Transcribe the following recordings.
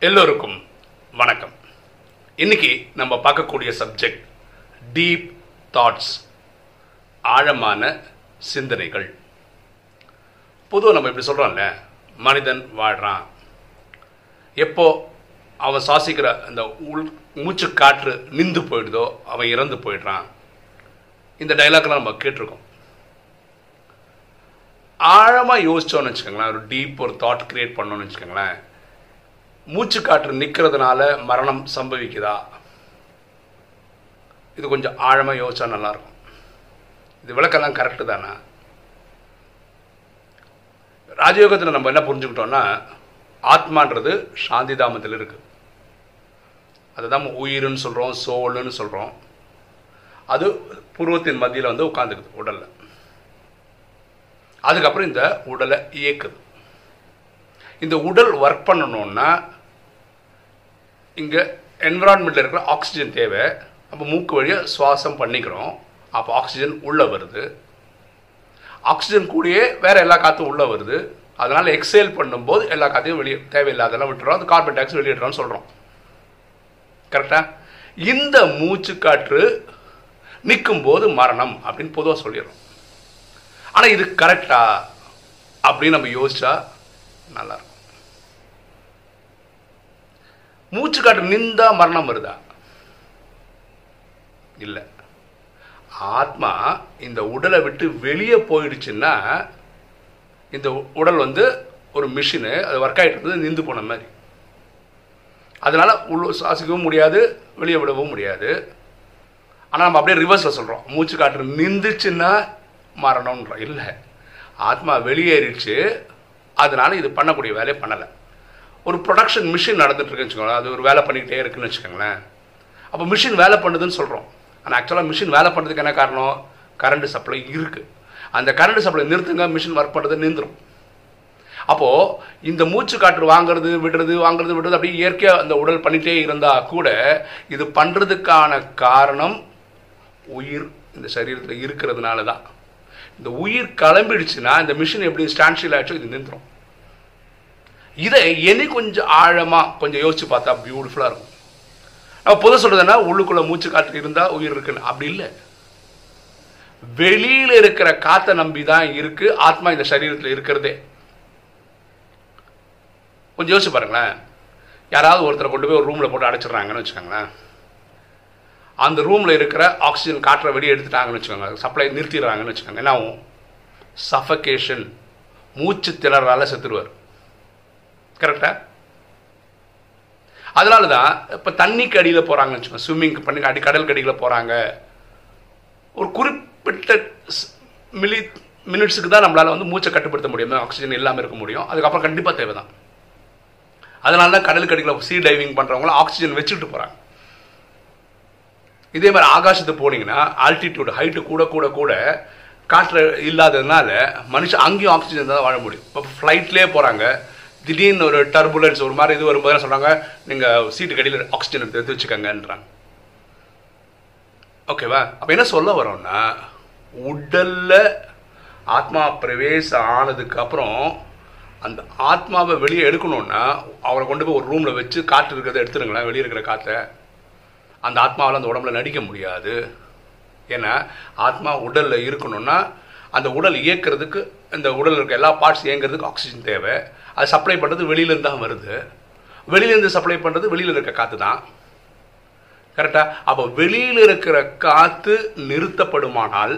எல்லோருக்கும் வணக்கம். இன்னைக்கு நம்ம பார்க்கக்கூடிய சப்ஜெக்ட் டீப் தாட்ஸ் ஆழமான சிந்தனைகள். பொதுவாக நம்ம இப்படி சொல்கிறோம்ல மனிதன் வாழ்கிறான் எப்போ அவன் சுவாசிக்கிற அந்த உள் மூச்சு காற்று நின்று போயிடுதோ அவன் இறந்து போயிடுறான். இந்த டைலாக்லாம் நம்ம கேட்டிருக்கோம். ஆழமாக யோசித்தோன்னு வச்சுக்கோங்களேன் ஒரு டீப் ஒரு தாட் கிரியேட் பண்ணோன்னு வச்சுக்கோங்களேன் மூச்சு காற்று நிற்கிறதுனால மரணம் சம்பவிக்குதா? இது கொஞ்சம் ஆழமாக யோசிச்சா நல்லாயிருக்கும். இது விளக்கெல்லாம் கரெக்டு தானே? ராஜயோகத்தில் நம்ம என்ன புரிஞ்சுக்கிட்டோம்னா ஆத்மான்றது சாந்தி தாமத்தில் இருக்குது அதுதான் உயிர்னு சொல்கிறோம் சோல்னு சொல்கிறோம் அது பூர்வத்தின் மத்தியில் வந்து உட்காந்துக்குது உடலில். அதுக்கப்புறம் இந்த உடலை இயக்குது. இந்த உடல் ஒர்க் பண்ணணுன்னா இங்கே என்விரான்மெண்ட்டில் இருக்கிற ஆக்சிஜன் தேவை. அப்போ மூக்கு வழியாக சுவாசம் பண்ணிக்கிறோம். அப்போ ஆக்சிஜன் உள்ளே வருது. ஆக்சிஜன் கூடயே வேறு எல்லா காற்றும் உள்ளே வருது. அதனால் எக்ஸேல் பண்ணும்போது எல்லா காற்றையும் வெளியே தேவையில்லாதெல்லாம் விட்டுறோம். அது கார்பன் டை ஆக்சைடு வெளியிடுறோம்னு சொல்கிறோம் கரெக்டாக இந்த மூச்சு காற்று நிற்கும்போது மரணம் அப்படின்னு பொதுவாக சொல்லிடுறோம். ஆனால் இது கரெக்டா அப்படின்னு நம்ம யோசிச்சா நல்லாயிருக்கும் மூச்சு காற்று நின்றா மரணம் வருதா? இல்லை. ஆத்மா இந்த உடலை விட்டு வெளியே போயிடுச்சுன்னா இந்த உடல் வந்து ஒரு மிஷினு அது ஒர்க் ஆகிட்டு இருந்தது நின்று போன மாதிரி. அதனால் உள்ள சுவாசிக்கவும் முடியாது வெளியே விடவும் முடியாது. ஆனால் நம்ம அப்படியே ரிவர்ஸில் சொல்கிறோம் மூச்சு காற்று நின்றுச்சுன்னா மரணம்ன்றோம் இல்லை. ஆத்மா வெளியேறிடுச்சு அதனால் இது பண்ணக்கூடிய வேலையை பண்ணலை. ஒரு ப்ரொடக்ஷன் மிஷின் நடந்துட்டுருக்குன்னு வச்சுக்கோங்களேன். அது ஒரு வேலை பண்ணிக்கிட்டே இருக்குன்னு வச்சுக்கோங்களேன். அப்போ மிஷின் வேலை பண்ணுதுன்னு சொல்கிறோம் ஆனால் ஆக்சுவலாக மிஷின் வேலை பண்ணுறதுக்கு என்ன காரணம்? கரண்ட் சப்ளை இருக்குது அந்த கரண்ட் சப்ளை நிறுத்துங்க மிஷின் ஒர்க் பண்ணுறது நின்றுடும் அப்போது இந்த மூச்சு காற்று வாங்குறது விடுறது வாங்குறது விடுறது அப்படியே இயற்கையாக அந்த உடல் பண்ணிகிட்டே இருந்தால் கூட இது பண்ணுறதுக்கான காரணம் உயிர். இந்த சரீரத்தில் இருக்கிறதுனால தான் இந்த உயிர் கிளம்பிடுச்சுன்னா இந்த மிஷின் எப்படி ஸ்டான்ஷியல் ஆச்சோ இது நின்றுடும் இதை இனி கொஞ்சம் ஆழமாக கொஞ்சம் யோசிச்சு பார்த்தா பியூட்டிஃபுல்லாக இருக்கும். நம்ம பொது சொல்கிறதுனா உள்ளுக்குள்ளே மூச்சு காற்று இருந்தால் உயிர் இருக்குன்னு. அப்படி இல்லை. வெளியில் இருக்கிற காற்றை நம்பி தான் இருக்கு. ஆத்மா இந்த சரீரத்தில் இருக்கிறதே. கொஞ்சம் யோசிச்சு பாருங்களேன். யாராவது ஒருத்தரை கொண்டு போய் ஒரு ரூமில் போட்டு அடைச்சிடுறாங்கன்னு வச்சுக்கோங்களேன். அந்த ரூமில் இருக்கிற ஆக்சிஜன் காற்றை வெளியே எடுத்துட்டாங்கன்னு வச்சுக்கோங்க. சப்ளை நிறுத்திடுறாங்கன்னு வச்சுக்கோங்க. என்ன ஆகும்? சஃபகேஷன் மூச்சு திணறால செத்துருவார். கரெக்டா அதனால தான் இப்போ தண்ணிக்கு அடியில் போகிறாங்கன்னு வச்சுக்கோங்க ஸ்விம்மிங் பண்ணி அடி கடலுக்கு அடியில் போகிறாங்க ஒரு குறிப்பிட்ட மில்லி மினிட்ஸுக்கு தான் நம்மளால் வந்து மூச்சை கட்டுப்படுத்த முடியும். ஆக்சிஜன் இல்லாமல் இருக்க முடியும். அதுக்கப்புறம் கண்டிப்பாக தேவை தான் அதனால தான் கடலுக்கு அடியில் சீ டைவிங் பண்ணுறவங்களாம் ஆக்சிஜன் வச்சுக்கிட்டு போகிறாங்க இதே மாதிரி ஆகாசத்துக்கு போனீங்கன்னா ஆல்டிடியூட் ஹைட்டு கூட கூட கூட காற்று இல்லாததுனால மனுஷன் அங்கேயும் ஆக்சிஜன் தான் வாழ முடியும். இப்போ ஃப்ளைட்லேயே போகிறாங்க திடீர்னு ஒரு டர்புலன்ஸ் ஒரு மாதிரி இது வரும்போது சொல்கிறாங்க நீங்கள் சீட்டு கடியில் ஆக்சிஜன் எடுத்து எடுத்து ஓகேவா அப்போ என்ன சொல்ல வரோம்னா உடலில் ஆத்மா பிரவேசம் ஆனதுக்கப்புறம் அந்த ஆத்மாவை வெளியே எடுக்கணும்னா அவரை கொண்டு போய் ஒரு ரூமில் வச்சு காற்று இருக்கிறத எடுத்துருங்களேன் வெளியே இருக்கிற காற்றை. அந்த ஆத்மாவில் அந்த உடம்புல நடிக்க முடியாது. ஏன்னா ஆத்மா உடலில் இருக்கணும்னா அந்த உடல் இயக்கிறதுக்கு இந்த உடல் இருக்க எல்லா பார்ட்ஸ் இயங்கிறதுக்கு ஆக்சிஜன் தேவை. அது சப்ளை பண்ணுறது வெளியிலேருந்து தான் வருது. வெளியிலேருந்து சப்ளை பண்ணுறது வெளியில் இருக்க காற்று தான். கரெக்டாக அப்போ வெளியில் இருக்கிற காற்று நிறுத்தப்படுமானால்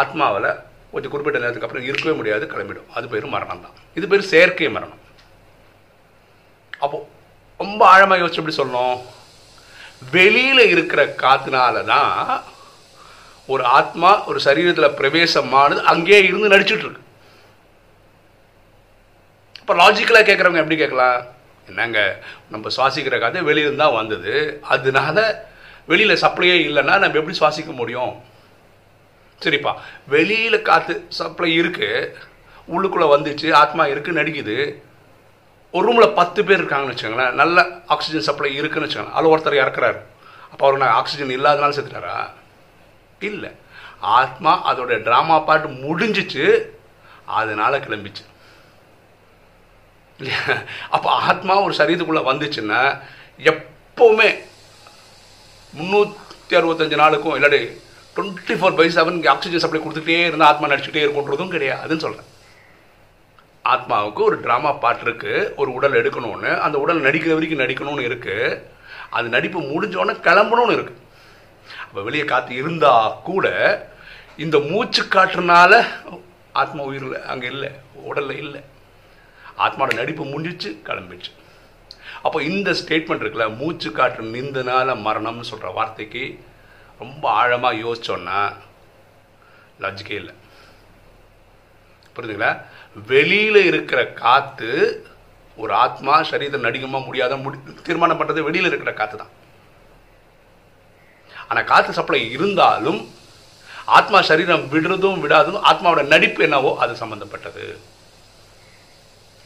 ஆத்மாவில் கொஞ்சம் குறிப்பிட்ட நேரத்துக்கு அப்புறம் இருக்கவே முடியாது கிளம்பிடும். அது பேர் மரணம் தான். இது பேர் செயற்கை மரணம். அப்போ ரொம்ப ஆழமாக யோசிச்சு எப்படி சொல்லணும்? வெளியில் இருக்கிற காத்துனால தான் ஒரு ஆத்மா ஒரு சரீரத்தில் பிரவேசமானது அங்கேயே இருந்து நடிச்சுட்டு இருக்கு. இப்போ லாஜிக்கலாக கேட்குறவங்க எப்படி கேட்கலாம்? என்னங்க நம்ம சுவாசிக்கிற காற்று வெளியிருந்து தான் வந்தது. அதனால வெளியில் சப்ளையே இல்லைன்னா நம்ம எப்படி சுவாசிக்க முடியும்? சரிப்பா வெளியில் காற்று சப்ளை இருக்கு உள்ளுக்குள்ளே வந்துச்சு ஆத்மா இருக்கு நடிக்குது. ஒரு ரூமில் பத்து பேர் இருக்காங்கன்னு வச்சுக்கோங்களேன் நல்ல ஆக்சிஜன் சப்ளை இருக்குன்னு வச்சுக்கோங்களேன். அதில் ஒருத்தர் இறக்குறாரு. அப்போ அவர் நான் ஆக்சிஜன் இல்லாதனால செத்துட்டாரா? இல்லை. ஆத்மா அதோட ட்ராமா பாட்டு முடிஞ்சிச்சு அதனால கிளம்பிச்சு. இல்லையா? அப்போ ஆத்மா ஒரு சரீரத்துக்குள்ளே வந்துச்சுன்னா எப்போவுமே முந்நூற்றி அறுபத்தஞ்சு நாளுக்கும் இல்லாட்டி twenty four by seven oxygen supply கொடுத்துட்டே இருந்தால் ஆத்மா நடிச்சுட்டே இருக்குன்றதும் கிடையாதுன்னு சொல்கிறேன் ஆத்மாவுக்கு ஒரு ட்ராமா பாட்டு இருக்கு ஒரு உடல் எடுக்கணும்னு அந்த உடல் நடிக்கிற வரைக்கும் நடிக்கணும்னு இருக்குது அது நடிப்பு முடிஞ்சோடனே கிளம்பணும்னு இருக்குது வெளியே காற்று இருந்தால் கூட இந்த மூச்சு காற்றுனால ஆத்மா உயிரில் அங்கே இல்லை உடலில் இல்லை. ஆத்மாவோட நடிப்பு முடிஞ்சிச்சு கிளம்பிடுச்சு. அப்போ இந்த ஸ்டேட்மெண்ட் இருக்குல்ல மூச்சு காற்று நிந்தனால மரணம்னு சொல்கிற வார்த்தைக்கு ரொம்ப ஆழமாக யோசிச்சோன்னா லாஜிக்கே இல்லை. புரியுதுங்களா வெளியில் இருக்கிற காற்று ஒரு ஆத்மா சரீரம் நடிகமாக முடியாத முடி தீர்மானம் பண்ணுறது வெளியில் இருக்கிற காற்று தான் ஆனால் காற்று சப்ளை இருந்தாலும் ஆத்மா சரீரம் விடுறதும் விடாததும் ஆத்மாவோட நடிப்பு என்னவோ அது சம்மந்தப்பட்டது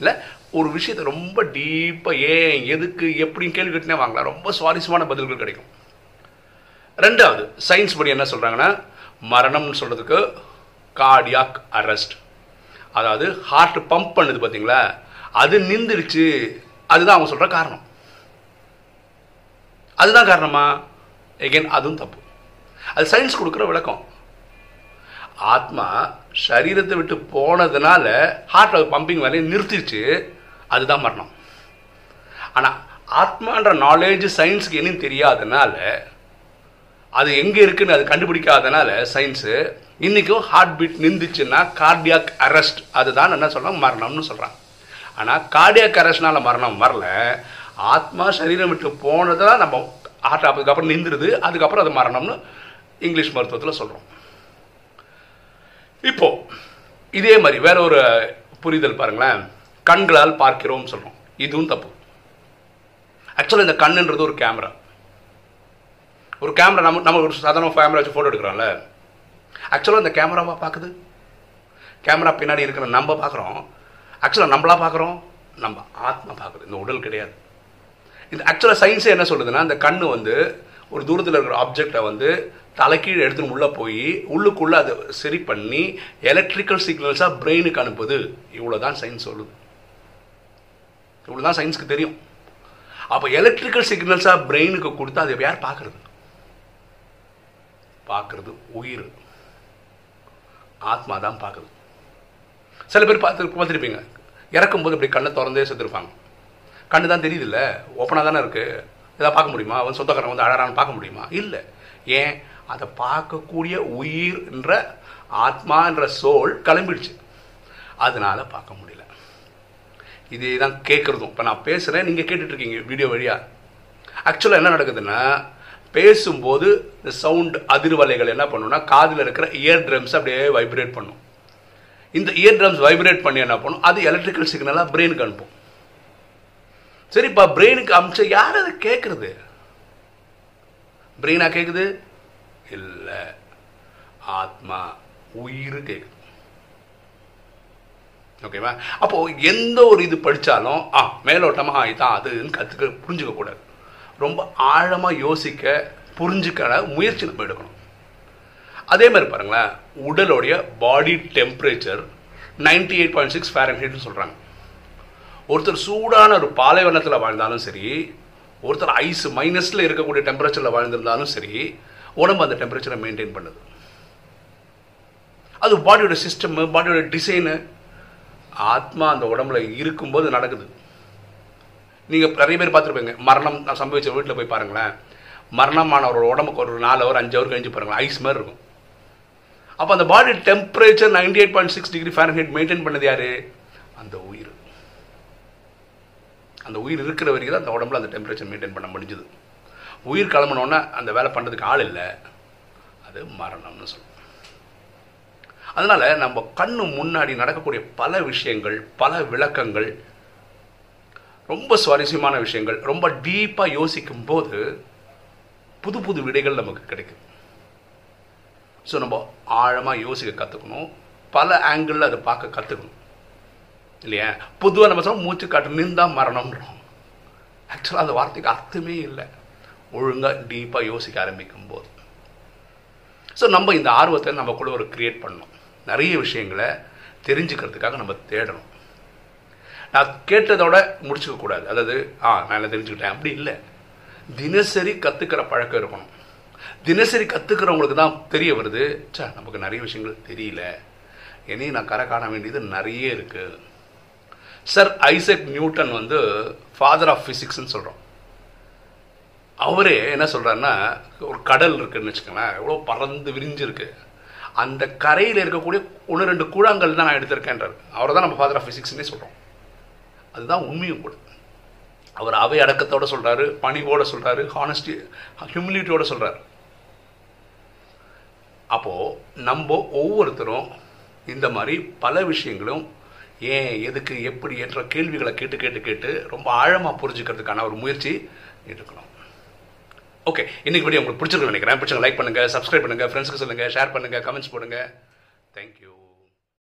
இல்லை ஒரு விஷயத்தை ரொம்ப டீப்பாக ஏன் எதுக்கு எப்படின்னு கேள்வி கட்டினே வாங்கலாம். ரொம்ப சுவாரஸ்யமான பதில்கள் கிடைக்கும். ரெண்டாவது சயின்ஸ் படி என்ன சொல்கிறாங்கன்னா மரணம்னு சொல்கிறதுக்கு கார்டியாக் அரெஸ்ட் அதாவது ஹார்ட் பம்ப் பண்ணுது பார்த்தீங்களா அது நின்றுடுச்சு. அதுதான் அவங்க சொல்கிற காரணம். அதுதான் காரணமா? எகெயின் அதுவும் தப்பு. அது சயின்ஸ் கொடுக்குற விளக்கம். ஆத்மா சரீரத்தை விட்டு போனதுனால ஹார்ட் பம்பிங் வேலையை நிறுத்திடுச்சு அதுதான் மரணம். ஆனால் ஆத்மான்ற நாலேஜ் சயின்ஸுக்கு இனியும் தெரியாதனால அது எங்கே இருக்குன்னு அது கண்டுபிடிக்காதனால சயின்ஸு இன்றைக்கும் ஹார்ட் பீட் நின்றுச்சுன்னா கார்டியாக் அரெஸ்ட் அதுதான் என்ன சொல்கிறோம் மரணம்னு சொல்கிறாங்க ஆனால் கார்டியாக் அரெஸ்ட்னால மரணம் வரல. ஆத்மா சரீரம் விட்டு போனதான் நம்ம ஹார்ட் அதுக்கப்புறம் நின்றுடுது அதுக்கப்புறம் அது மரணம்னு இங்கிலீஷ் மருத்துவத்தில் சொல்கிறோம் இப்போ இதே மாதிரி வேற ஒரு புரிதல் பாருங்களேன். கண்களால் பார்க்கிறோம் சொல்கிறோம் இதுவும் தப்பு. ஆக்சுவலாக இந்த கண்ணுன்றது ஒரு கேமரா ஒரு கேமரா நம்ம நம்ம ஒரு சாதாரண கேமரா வச்சு ஃபோட்டோ எடுக்கிறோம்ல. ஆக்சுவலாக இந்த கேமராவாக பார்க்குது. கேமரா பின்னாடி இருக்கிற நம்ம பார்க்குறோம். ஆக்சுவலாக நம்மளா பார்க்குறோம். நம்ம ஆத்மா பார்க்குது. இந்த உடல் கிடையாது. இந்த ஆக்சுவலாக சயின்ஸே என்ன சொல்லுதுன்னா அந்த கண்ணு வந்து ஒரு தூரத்தில் இருக்கிற ஆப்ஜெக்டை வந்து தலைக்கீழ் எடுத்துன்னு உள்ளே போய் உள்ளுக்குள்ளே அதை சரி பண்ணி எலக்ட்ரிக்கல் சிக்னல்ஸாக பிரெயினுக்கு அனுப்புது. இவ்வளோ தான் சயின்ஸ் சொல்லுது. இவ்வளோ தான் சயின்ஸுக்கு தெரியும். அப்போ எலக்ட்ரிக்கல் சிக்னல்ஸாக பிரெயினுக்கு கொடுத்தா அதை யார் பார்க்குறது? பார்க்குறது உயிர். ஆத்மா தான் பார்க்குது. சில பேர் பார்த்து பார்த்துருப்பீங்க. இறக்கும்போது இப்படி கண்ணை திறந்தே செத்துருப்பாங்க. கண்ணு தான் தெரியுது இல்லை ஓப்பனாக தானே இருக்குது இதை பார்க்க முடியுமா? அவன் சொந்தக்காரன் வந்து அழறான்னு பார்க்க முடியுமா? இல்லை. ஏன்? அதை பார்க்கக்கூடிய உயிர் என்ற ஆத்மா என்ற சோல் கிளம்பிடுச்சு. அதனால் பார்க்க முடியல. இதே தான் கேட்குறதும் இப்போ நான் பேசுகிறேன் நீங்கள் கேட்டுட்ருக்கீங்க வீடியோ வழியாக ஆக்சுவலாக என்ன நடக்குதுன்னா பேசும்போது இந்த சவுண்ட் அதிர்வலைகள் என்ன பண்ணுன்னா காதில் இருக்கிற இயர் ட்ரம்ஸ் அப்படியே வைப்ரேட் பண்ணும். இந்த இயர் ட்ரம்ஸ் வைப்ரேட் பண்ணி என்ன பண்ணும்? அது எலக்ட்ரிக்கல் சிக்னலாக பிரெயினுக்கு அனுப்பும். சரிப்பா பிரெயினுக்கு அமிச்ச யார் அதை கேட்குறது பிரெயினா கேட்குது இல்லை. ஆத்மா உயிர் கேட்குது ஓகேவா அப்போ எந்த ஒரு இது படித்தாலும் ஆ மேலோட்டமாக இதான் அதுன்னு கற்றுக்க புரிஞ்சுக்க கூடாது. ரொம்ப ஆழமாக யோசிக்க புரிஞ்சுக்கிற முயற்சி நம்ம எடுக்கணும். அதே மாதிரி பாருங்களேன் உடலுடைய body temperature ninety eight point six ஃபேரன்ஹீட்னு சொல்கிறாங்க ஒருத்தர் சூடான ஒரு பாலைவனத்தில் வாழ்ந்தாலும் சரி ஒருத்தர் ஐஸ் மைனஸில் இருக்கக்கூடிய டெம்பரேச்சரில் வாழ்ந்திருந்தாலும் சரி உடம்பு அந்த டெம்பரேச்சரை மெயின்டைன் பண்ணுது. அது பாடியோட சிஸ்டம் பாடியோட டிசைனு ஆத்மா அந்த உடம்புல இருக்கும்போது நடக்குது. நீங்கள் நிறைய பேர் பார்த்துருப்பீங்க மரணம் நான் சம்பவிச்ச வீட்டில் போய் பாருங்களேன். மரணமானவரோட உடம்புக்கு ஒரு நாலு ஹவர் அஞ்சு ஹவர் கழிஞ்சு பாருங்களேன் ஐஸ் மாதிரி இருக்கும். அப்போ அந்த body temperature ninety eight point six degree Fahrenheit maintain பண்ணது யார்? அந்த அந்த உயிர் இருக்கிற வரைக்கும் தான் அந்த உடம்புல அந்த டெம்பரேச்சர் மெயின்டைன் பண்ண முடிஞ்சுது. உயிர் கிளம்பினோன்னா அந்த வேலை பண்ணுறதுக்கு ஆள் இல்லை. அது மரணம்னு சொல்லுவோம் அதனால் நம்ம கண்ணு முன்னாடி நடக்கக்கூடிய பல விஷயங்கள் பல விளக்கங்கள் ரொம்ப சுவாரஸ்யமான விஷயங்கள் ரொம்ப டீப்பாக யோசிக்கும் போது புது புது விடைகள் நமக்கு கிடைக்கும். ஸோ நம்ம ஆழமாக யோசிக்க கற்றுக்கணும் பல ஆங்கிளில் அதை பார்க்க கற்றுக்கணும் இல்லையா? பொதுவாக நம்ம சொல்ல மூச்சு காட்டு நின்றா மரணம்ன்றோம். ஆக்சுவலாக அந்த வார்த்தைக்கு அர்த்தமே இல்லை. ஒழுங்காக டீப்பாக யோசிக்க ஆரம்பிக்கும் போது ஸோ நம்ம இந்த ஆர்வத்தை நமக்குள்ள ஒரு கிரியேட் பண்ணணும். நிறைய விஷயங்களை தெரிஞ்சுக்கிறதுக்காக நம்ம தேடணும். நான் கேட்டதோட முடிச்சுக்கக்கூடாது அதாவது ஆ நான் என்ன தெரிஞ்சுக்கிட்டேன். அப்படி இல்லை. தினசரி கற்றுக்கிற பழக்கம் இருக்கணும். தினசரி கற்றுக்கிறவங்களுக்கு தான் தெரிய வருது. சே நமக்கு நிறைய விஷயங்கள் தெரியல. இனி நான் கரை காண வேண்டியது நிறைய இருக்குது சார் ஐசக் நியூட்டன் வந்து ஃபாதர் ஆஃப் ஃபிசிக்ஸ்னு சொல்கிறோம் அவரே என்ன சொல்கிறாருன்னா ஒரு கடல் இருக்குன்னு வச்சுக்கோங்களேன் எவ்வளோ பறந்து விரிஞ்சிருக்கு. அந்த கரையில் இருக்கக்கூடிய ஒன்று ரெண்டு கூழாங்கல் தான் நான் எடுத்திருக்கேன்றார். அவரை தான் நம்ம ஃபாதர் ஆஃப் ஃபிசிக்ஸ்னே சொல்கிறோம் அதுதான் உண்மையும் கூட. அவர் அவை அடக்கத்தோட சொல்கிறாரு பணிவோடு சொல்கிறாரு ஹானஸ்டி ஹியூமிலிட்டியோடு சொல்கிறார் அப்போது நம்ம ஒவ்வொருத்தரும் இந்த மாதிரி பல விஷயங்களும் ஏன் எதுக்கு எப்படி என்ற கேள்விகளை கேட்டு கேட்டு கேட்டு ரொம்ப ஆழமாக புரிஞ்சுக்கிறதுக்கான ஒரு முயற்சி எடுக்கணும். ஓகே இன்னைக்கு வீடியோ உங்களுக்கு பிடிச்சிருக்கு நினைக்கிறேன். பிடிச்சவங்க லைக் பண்ணுங்கள் சப்ஸ்கிரைப் பண்ணுங்கள் ஃப்ரெண்ட்ஸுக்கு சொல்லுங்கள் ஷேர் பண்ணுங்கள் கமெண்ட்ஸ் போடுங்க. தேங்க்யூ